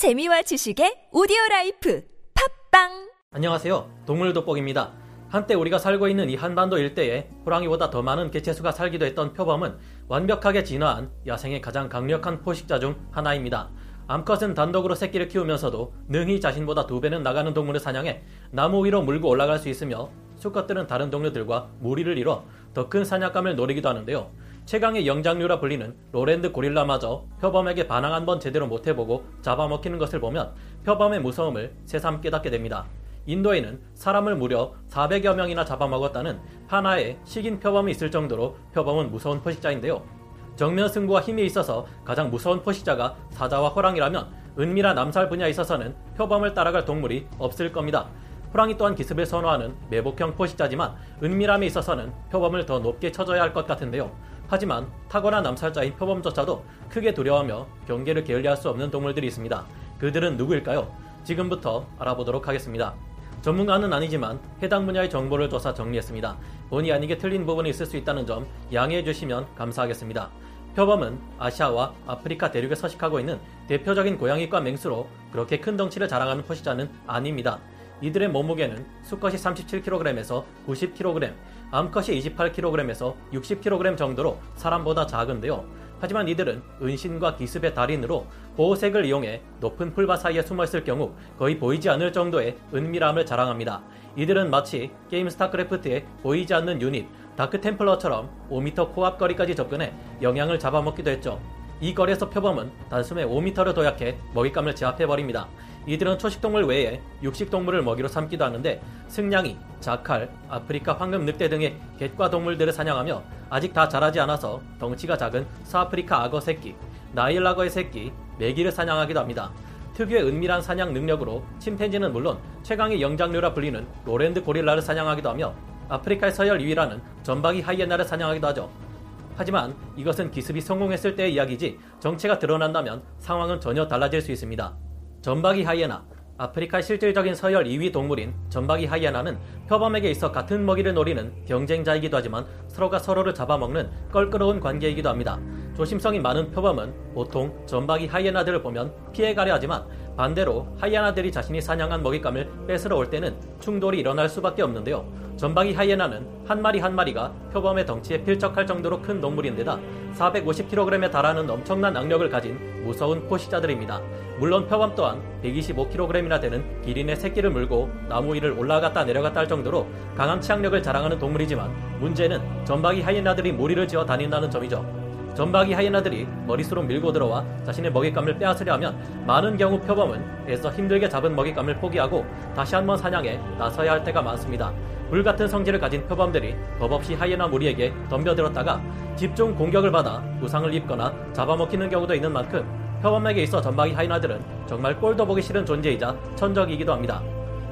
재미와 지식의 오디오 라이프 팟빵 안녕하세요. 동물 돋보기입니다. 한때 우리가 살고 있는 이 한반도 일대에 호랑이보다 더 많은 개체수가 살기도 했던 표범은 완벽하게 진화한 야생의 가장 강력한 포식자 중 하나입니다. 암컷은 단독으로 새끼를 키우면서도 능히 자신보다 두 배는 나가는 동물을 사냥해 나무 위로 물고 올라갈 수 있으며 수컷들은 다른 동료들과 무리를 이뤄 더 큰 사냥감을 노리기도 하는데요. 최강의 영장류라 불리는 로랜드 고릴라마저 표범에게 반항 한 번 제대로 못해보고 잡아먹히는 것을 보면 표범의 무서움을 새삼 깨닫게 됩니다. 인도에는 사람을 무려 400여 명이나 잡아먹었다는 하나의 식인 표범이 있을 정도로 표범은 무서운 포식자인데요. 정면 승부와 힘에 있어서 가장 무서운 포식자가 사자와 호랑이라면 은밀한 암살 분야에 있어서는 표범을 따라갈 동물이 없을 겁니다. 호랑이 또한 기습을 선호하는 매복형 포식자지만 은밀함에 있어서는 표범을 더 높게 쳐줘야 할 것 같은데요. 하지만 탁월한 암살자인 표범조차도 크게 두려워하며 경계를 게을리할 수 없는 동물들이 있습니다. 그들은 누구일까요? 지금부터 알아보도록 하겠습니다. 전문가는 아니지만 해당 분야의 정보를 조사 정리했습니다. 본의 아니게 틀린 부분이 있을 수 있다는 점 양해해 주시면 감사하겠습니다. 표범은 아시아와 아프리카 대륙에 서식하고 있는 대표적인 고양이과 맹수로 그렇게 큰 덩치를 자랑하는 포식자는 아닙니다. 이들의 몸무게는 수컷이 37kg에서 90kg, 암컷이 28kg에서 60kg 정도로 사람보다 작은데요. 하지만 이들은 은신과 기습의 달인으로 보호색을 이용해 높은 풀밭 사이에 숨어있을 경우 거의 보이지 않을 정도의 은밀함을 자랑합니다. 이들은 마치 게임 스타크래프트의 보이지 않는 유닛 다크 템플러처럼 5m 코앞 거리까지 접근해 영양을 잡아먹기도 했죠. 이 거리에서 표범은 단숨에 5m를 도약해 먹잇감을 제압해버립니다. 이들은 초식동물 외에 육식동물을 먹이로 삼기도 하는데 승냥이, 자칼, 아프리카 황금 늑대 등의 갯과 동물들을 사냥하며 아직 다 자라지 않아서 덩치가 작은 서아프리카 악어 새끼, 나일 악어의 새끼, 메기를 사냥하기도 합니다. 특유의 은밀한 사냥 능력으로 침팬지는 물론 최강의 영장류라 불리는 로랜드 고릴라를 사냥하기도 하며 아프리카의 서열 2위라는 점박이 하이에나를 사냥하기도 하죠. 하지만 이것은 기습이 성공했을 때의 이야기지 정체가 드러난다면 상황은 전혀 달라질 수 있습니다. 점박이 하이에나 아프리카의 실질적인 서열 2위 동물인 점박이 하이에나는 표범에게 있어 같은 먹이를 노리는 경쟁자이기도 하지만 서로가 서로를 잡아먹는 껄끄러운 관계이기도 합니다. 조심성이 많은 표범은 보통 전박이 하이에나들을 보면 피해가려 하지만 반대로 하이에나들이 자신이 사냥한 먹잇감을 뺏으러 올 때는 충돌이 일어날 수밖에 없는데요. 전박이 하이에나는 한 마리 한 마리가 표범의 덩치에 필적할 정도로 큰 동물인데다 450kg에 달하는 엄청난 악력을 가진 무서운 포식자들입니다. 물론 표범 또한 125kg이나 되는 기린의 새끼를 물고 나무 위를 올라갔다 내려갔다 할 정도로 강한 치악력을 자랑하는 동물이지만 문제는 전박이 하이에나들이 무리를 지어 다닌다는 점이죠. 전박이 하이에나들이 머릿수로 밀고 들어와 자신의 먹잇감을 빼앗으려 하면 많은 경우 표범은 애써 힘들게 잡은 먹잇감을 포기하고 다시 한번 사냥에 나서야 할 때가 많습니다. 불같은 성질을 가진 표범들이 겁없이 하이에나 무리에게 덤벼들었다가 집중 공격을 받아 부상을 입거나 잡아먹히는 경우도 있는 만큼 표범에게 있어 전박이 하이에나들은 정말 꼴도 보기 싫은 존재이자 천적이기도 합니다.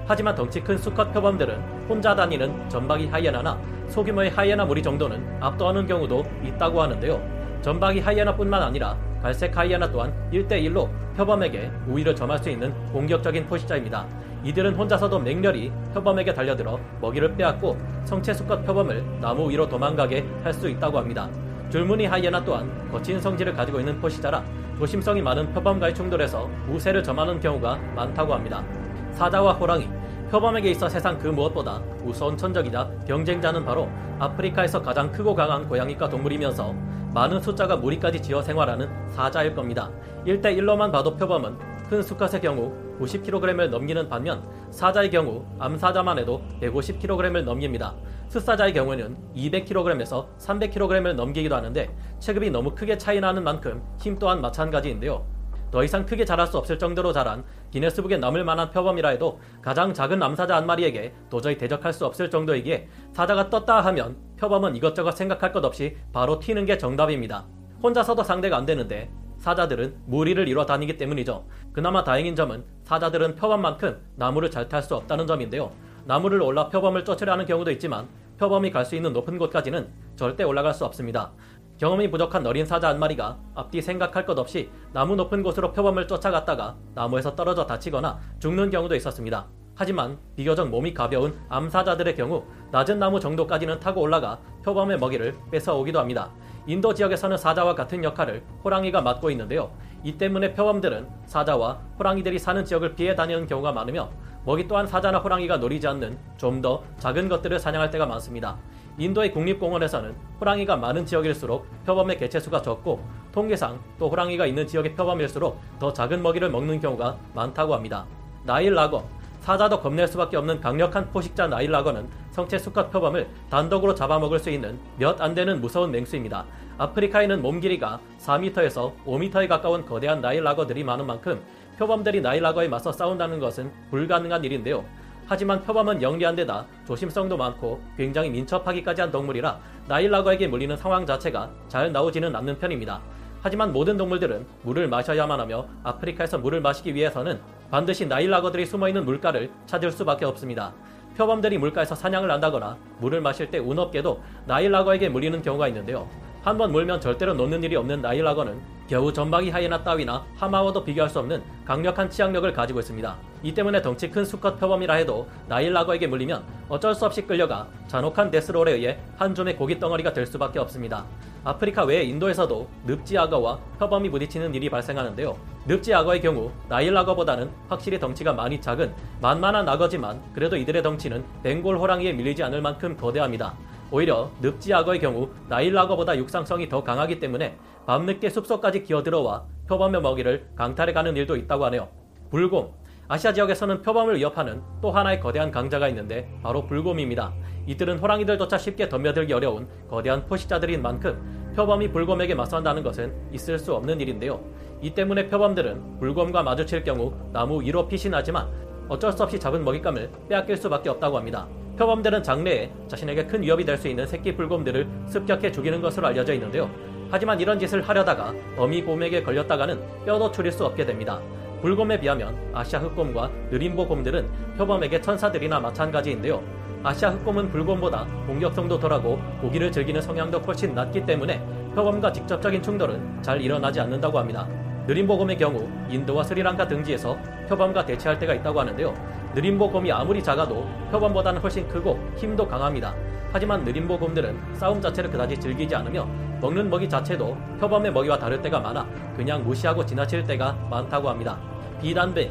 하지만 덩치 큰 수컷 표범들은 혼자 다니는 전박이 하이에나나 소규모의 하이에나 무리 정도는 압도하는 경우도 있다고 하는데요. 전박이 하이에나뿐만 아니라 갈색 하이에나 또한 1대1로 표범에게 우위를 점할 수 있는 공격적인 포식자입니다. 이들은 혼자서도 맹렬히 표범에게 달려들어 먹이를 빼앗고 성체 수컷 표범을 나무 위로 도망가게 할 수 있다고 합니다. 줄무늬 하이에나 또한 거친 성질을 가지고 있는 포식자라 조심성이 많은 표범과의 충돌에서 우세를 점하는 경우가 많다고 합니다. 사자와 호랑이, 표범에게 있어 세상 그 무엇보다 무서운 천적이자 경쟁자는 바로 아프리카에서 가장 크고 강한 고양이과 동물이면서 많은 숫자가 무리까지 지어 생활하는 사자일 겁니다. 1대1로만 봐도 표범은 큰 수컷의 경우 90kg을 넘기는 반면 사자의 경우 암사자만 해도 150kg을 넘깁니다. 숫사자의 경우는 200kg에서 300kg을 넘기기도 하는데 체급이 너무 크게 차이 나는 만큼 힘 또한 마찬가지인데요. 더 이상 크게 자랄 수 없을 정도로 자란 기네스북에 남을 만한 표범이라 해도 가장 작은 암사자 한 마리에게 도저히 대적할 수 없을 정도이기에 사자가 떴다 하면 표범은 이것저것 생각할 것 없이 바로 튀는 게 정답입니다. 혼자서도 상대가 안 되는데 사자들은 무리를 이뤄 다니기 때문이죠. 그나마 다행인 점은 사자들은 표범만큼 나무를 잘 탈 수 없다는 점인데요. 나무를 올라 표범을 쫓으려 하는 경우도 있지만 표범이 갈 수 있는 높은 곳까지는 절대 올라갈 수 없습니다. 경험이 부족한 어린 사자 한 마리가 앞뒤 생각할 것 없이 나무 높은 곳으로 표범을 쫓아갔다가 나무에서 떨어져 다치거나 죽는 경우도 있었습니다. 하지만 비교적 몸이 가벼운 암사자들의 경우 낮은 나무 정도까지는 타고 올라가 표범의 먹이를 뺏어오기도 합니다. 인도 지역에서는 사자와 같은 역할을 호랑이가 맡고 있는데요. 이 때문에 표범들은 사자와 호랑이들이 사는 지역을 피해 다니는 경우가 많으며 먹이 또한 사자나 호랑이가 노리지 않는 좀 더 작은 것들을 사냥할 때가 많습니다. 인도의 국립공원에서는 호랑이가 많은 지역일수록 표범의 개체수가 적고 통계상 또 호랑이가 있는 지역의 표범일수록 더 작은 먹이를 먹는 경우가 많다고 합니다. 나일 라거 사자도 겁낼 수밖에 없는 강력한 포식자 나일 라거는 성체 수컷 표범을 단독으로 잡아먹을 수 있는 몇 안 되는 무서운 맹수입니다. 아프리카에는 몸 길이가 4m에서 5m에 가까운 거대한 나일 라거들이 많은 만큼 표범들이 나일 라거에 맞서 싸운다는 것은 불가능한 일인데요. 하지만 표범은 영리한 데다 조심성도 많고 굉장히 민첩하기까지 한 동물이라 나일라거에게 물리는 상황 자체가 잘 나오지는 않는 편입니다. 하지만 모든 동물들은 물을 마셔야만 하며 아프리카에서 물을 마시기 위해서는 반드시 나일라거들이 숨어있는 물가를 찾을 수밖에 없습니다. 표범들이 물가에서 사냥을 한다거나 물을 마실 때 운 없게도 나일라거에게 물리는 경우가 있는데요. 한번 물면 절대로 놓는 일이 없는 나일라거는 겨우 전방위 하이에나 따위나 하마와도 비교할 수 없는 강력한 치악력을 가지고 있습니다. 이 때문에 덩치 큰 수컷 표범이라 해도 나일라거에게 물리면 어쩔 수 없이 끌려가 잔혹한 데스롤에 의해 한 줌의 고기 덩어리가 될 수밖에 없습니다. 아프리카 외에 인도에서도 늪지 악어와 표범이 부딪히는 일이 발생하는데요. 늪지 악어의 경우 나일 악어보다는 확실히 덩치가 많이 작은 만만한 악어지만 그래도 이들의 덩치는 벵골 호랑이에 밀리지 않을 만큼 거대합니다. 오히려 늪지 악어의 경우 나일 악어보다 육상성이 더 강하기 때문에 밤늦게 숲속까지 기어들어와 표범의 먹이를 강탈해가는 일도 있다고 하네요. 불곰 아시아 지역에서는 표범을 위협하는 또 하나의 거대한 강자가 있는데 바로 불곰입니다. 이들은 호랑이들조차 쉽게 덤벼들기 어려운 거대한 포식자들인 만큼 표범이 불곰에게 맞선다는 것은 있을 수 없는 일인데요. 이 때문에 표범들은 불곰과 마주칠 경우 나무 위로 피신하지만 어쩔 수 없이 잡은 먹잇감을 빼앗길 수밖에 없다고 합니다. 표범들은 장래에 자신에게 큰 위협이 될 수 있는 새끼 불곰들을 습격해 죽이는 것으로 알려져 있는데요. 하지만 이런 짓을 하려다가 어미 곰에게 걸렸다가는 뼈도 추릴 수 없게 됩니다. 불곰에 비하면 아시아 흑곰과 느림보 곰들은 표범에게 천사들이나 마찬가지인데요. 아시아 흑곰은 불곰보다 공격성도 덜하고 고기를 즐기는 성향도 훨씬 낮기 때문에 표범과 직접적인 충돌은 잘 일어나지 않는다고 합니다. 느림보곰의 경우 인도와 스리랑카 등지에서 표범과 대치할 때가 있다고 하는데요. 느림보곰이 아무리 작아도 표범보다는 훨씬 크고 힘도 강합니다. 하지만 느림보곰들은 싸움 자체를 그다지 즐기지 않으며 먹는 먹이 자체도 표범의 먹이와 다를 때가 많아 그냥 무시하고 지나칠 때가 많다고 합니다. 비단뱀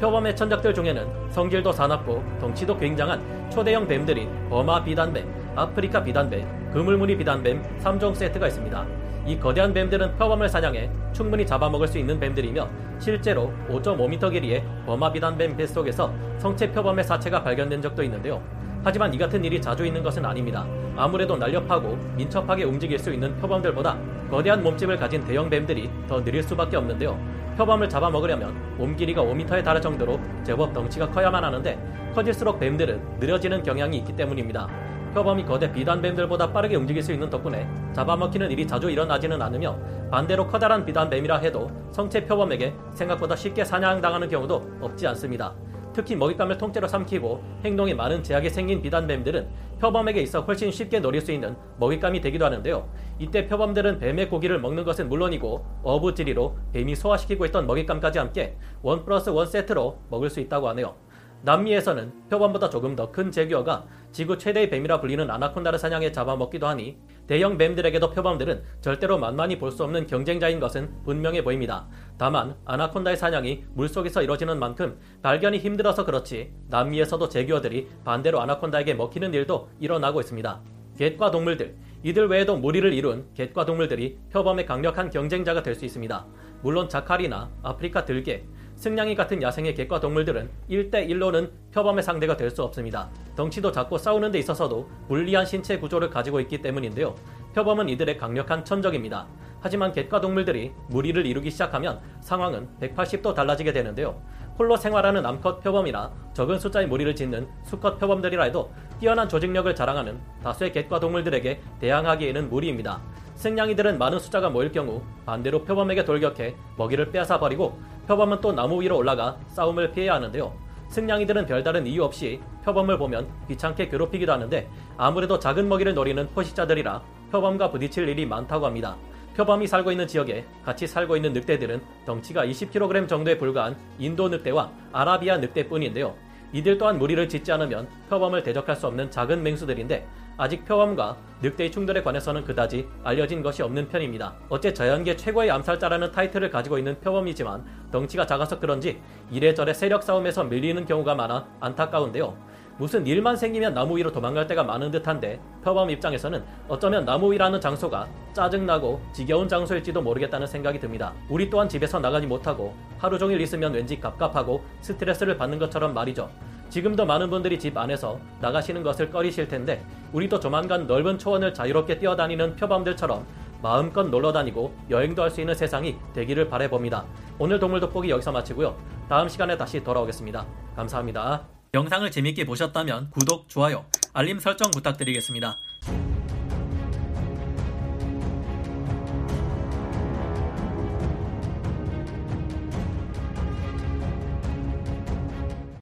표범의 천적들 중에는 성질도 사납고 덩치도 굉장한 초대형 뱀들인 버마 비단뱀, 아프리카 비단뱀, 그물무늬 비단뱀 3종 세트가 있습니다. 이 거대한 뱀들은 표범을 사냥해 충분히 잡아먹을 수 있는 뱀들이며 실제로 5.5m 길이의 버마 비단 뱀 뱃속에서 성체 표범의 사체가 발견된 적도 있는데요. 하지만 이 같은 일이 자주 있는 것은 아닙니다. 아무래도 날렵하고 민첩하게 움직일 수 있는 표범들보다 거대한 몸집을 가진 대형 뱀들이 더 느릴 수밖에 없는데요. 표범을 잡아먹으려면 몸 길이가 5m에 달할 정도로 제법 덩치가 커야만 하는데 커질수록 뱀들은 느려지는 경향이 있기 때문입니다. 표범이 거대 비단뱀들보다 빠르게 움직일 수 있는 덕분에 잡아먹히는 일이 자주 일어나지는 않으며 반대로 커다란 비단뱀이라 해도 성체 표범에게 생각보다 쉽게 사냥당하는 경우도 없지 않습니다. 특히 먹잇감을 통째로 삼키고 행동에 많은 제약이 생긴 비단뱀들은 표범에게 있어 훨씬 쉽게 노릴 수 있는 먹잇감이 되기도 하는데요. 이때 표범들은 뱀의 고기를 먹는 것은 물론이고 어부지리로 뱀이 소화시키고 있던 먹잇감까지 함께 원 플러스 원 세트로 먹을 수 있다고 하네요. 남미에서는 표범보다 조금 더 큰 제규어가 지구 최대의 뱀이라 불리는 아나콘다를 사냥해 잡아먹기도 하니 대형 뱀들에게도 표범들은 절대로 만만히 볼 수 없는 경쟁자인 것은 분명해 보입니다. 다만 아나콘다의 사냥이 물속에서 이뤄지는 만큼 발견이 힘들어서 그렇지 남미에서도 제규어들이 반대로 아나콘다에게 먹히는 일도 일어나고 있습니다. 갯과 동물들 이들 외에도 무리를 이룬 갯과 동물들이 표범의 강력한 경쟁자가 될 수 있습니다. 물론 자카리나 아프리카 들개, 승냥이 같은 야생의 갯과 동물들은 1대1로는 표범의 상대가 될 수 없습니다. 덩치도 작고 싸우는 데 있어서도 불리한 신체 구조를 가지고 있기 때문인데요. 표범은 이들의 강력한 천적입니다. 하지만 갯과 동물들이 무리를 이루기 시작하면 상황은 180도 달라지게 되는데요. 홀로 생활하는 암컷 표범이나 적은 숫자의 무리를 짓는 수컷 표범들이라 해도 뛰어난 조직력을 자랑하는 다수의 갯과 동물들에게 대항하기에는 무리입니다. 승냥이들은 많은 숫자가 모일 경우 반대로 표범에게 돌격해 먹이를 빼앗아 버리고 표범은 또 나무 위로 올라가 싸움을 피해야 하는데요. 승냥이들은 별다른 이유 없이 표범을 보면 귀찮게 괴롭히기도 하는데 아무래도 작은 먹이를 노리는 포식자들이라 표범과 부딪힐 일이 많다고 합니다. 표범이 살고 있는 지역에 같이 살고 있는 늑대들은 덩치가 20kg 정도에 불과한 인도 늑대와 아라비아 늑대뿐인데요. 이들 또한 무리를 짓지 않으면 표범을 대적할 수 없는 작은 맹수들인데 아직 표범과 늑대의 충돌에 관해서는 그다지 알려진 것이 없는 편입니다. 어째 자연계 최고의 암살자라는 타이틀을 가지고 있는 표범이지만 덩치가 작아서 그런지 이래저래 세력 싸움에서 밀리는 경우가 많아 안타까운데요. 무슨 일만 생기면 나무 위로 도망갈 때가 많은 듯한데 표범 입장에서는 어쩌면 나무 위라는 장소가 짜증나고 지겨운 장소일지도 모르겠다는 생각이 듭니다. 우리 또한 집에서 나가지 못하고 하루 종일 있으면 왠지 갑갑하고 스트레스를 받는 것처럼 말이죠. 지금도 많은 분들이 집 안에서 나가시는 것을 꺼리실 텐데 우리도 조만간 넓은 초원을 자유롭게 뛰어다니는 표범들처럼 마음껏 놀러 다니고 여행도 할 수 있는 세상이 되기를 바래봅니다. 오늘 동물 돋보기 여기서 마치고요. 다음 시간에 다시 돌아오겠습니다. 감사합니다. 영상을 재밌게 보셨다면 구독, 좋아요, 알림 설정 부탁드리겠습니다.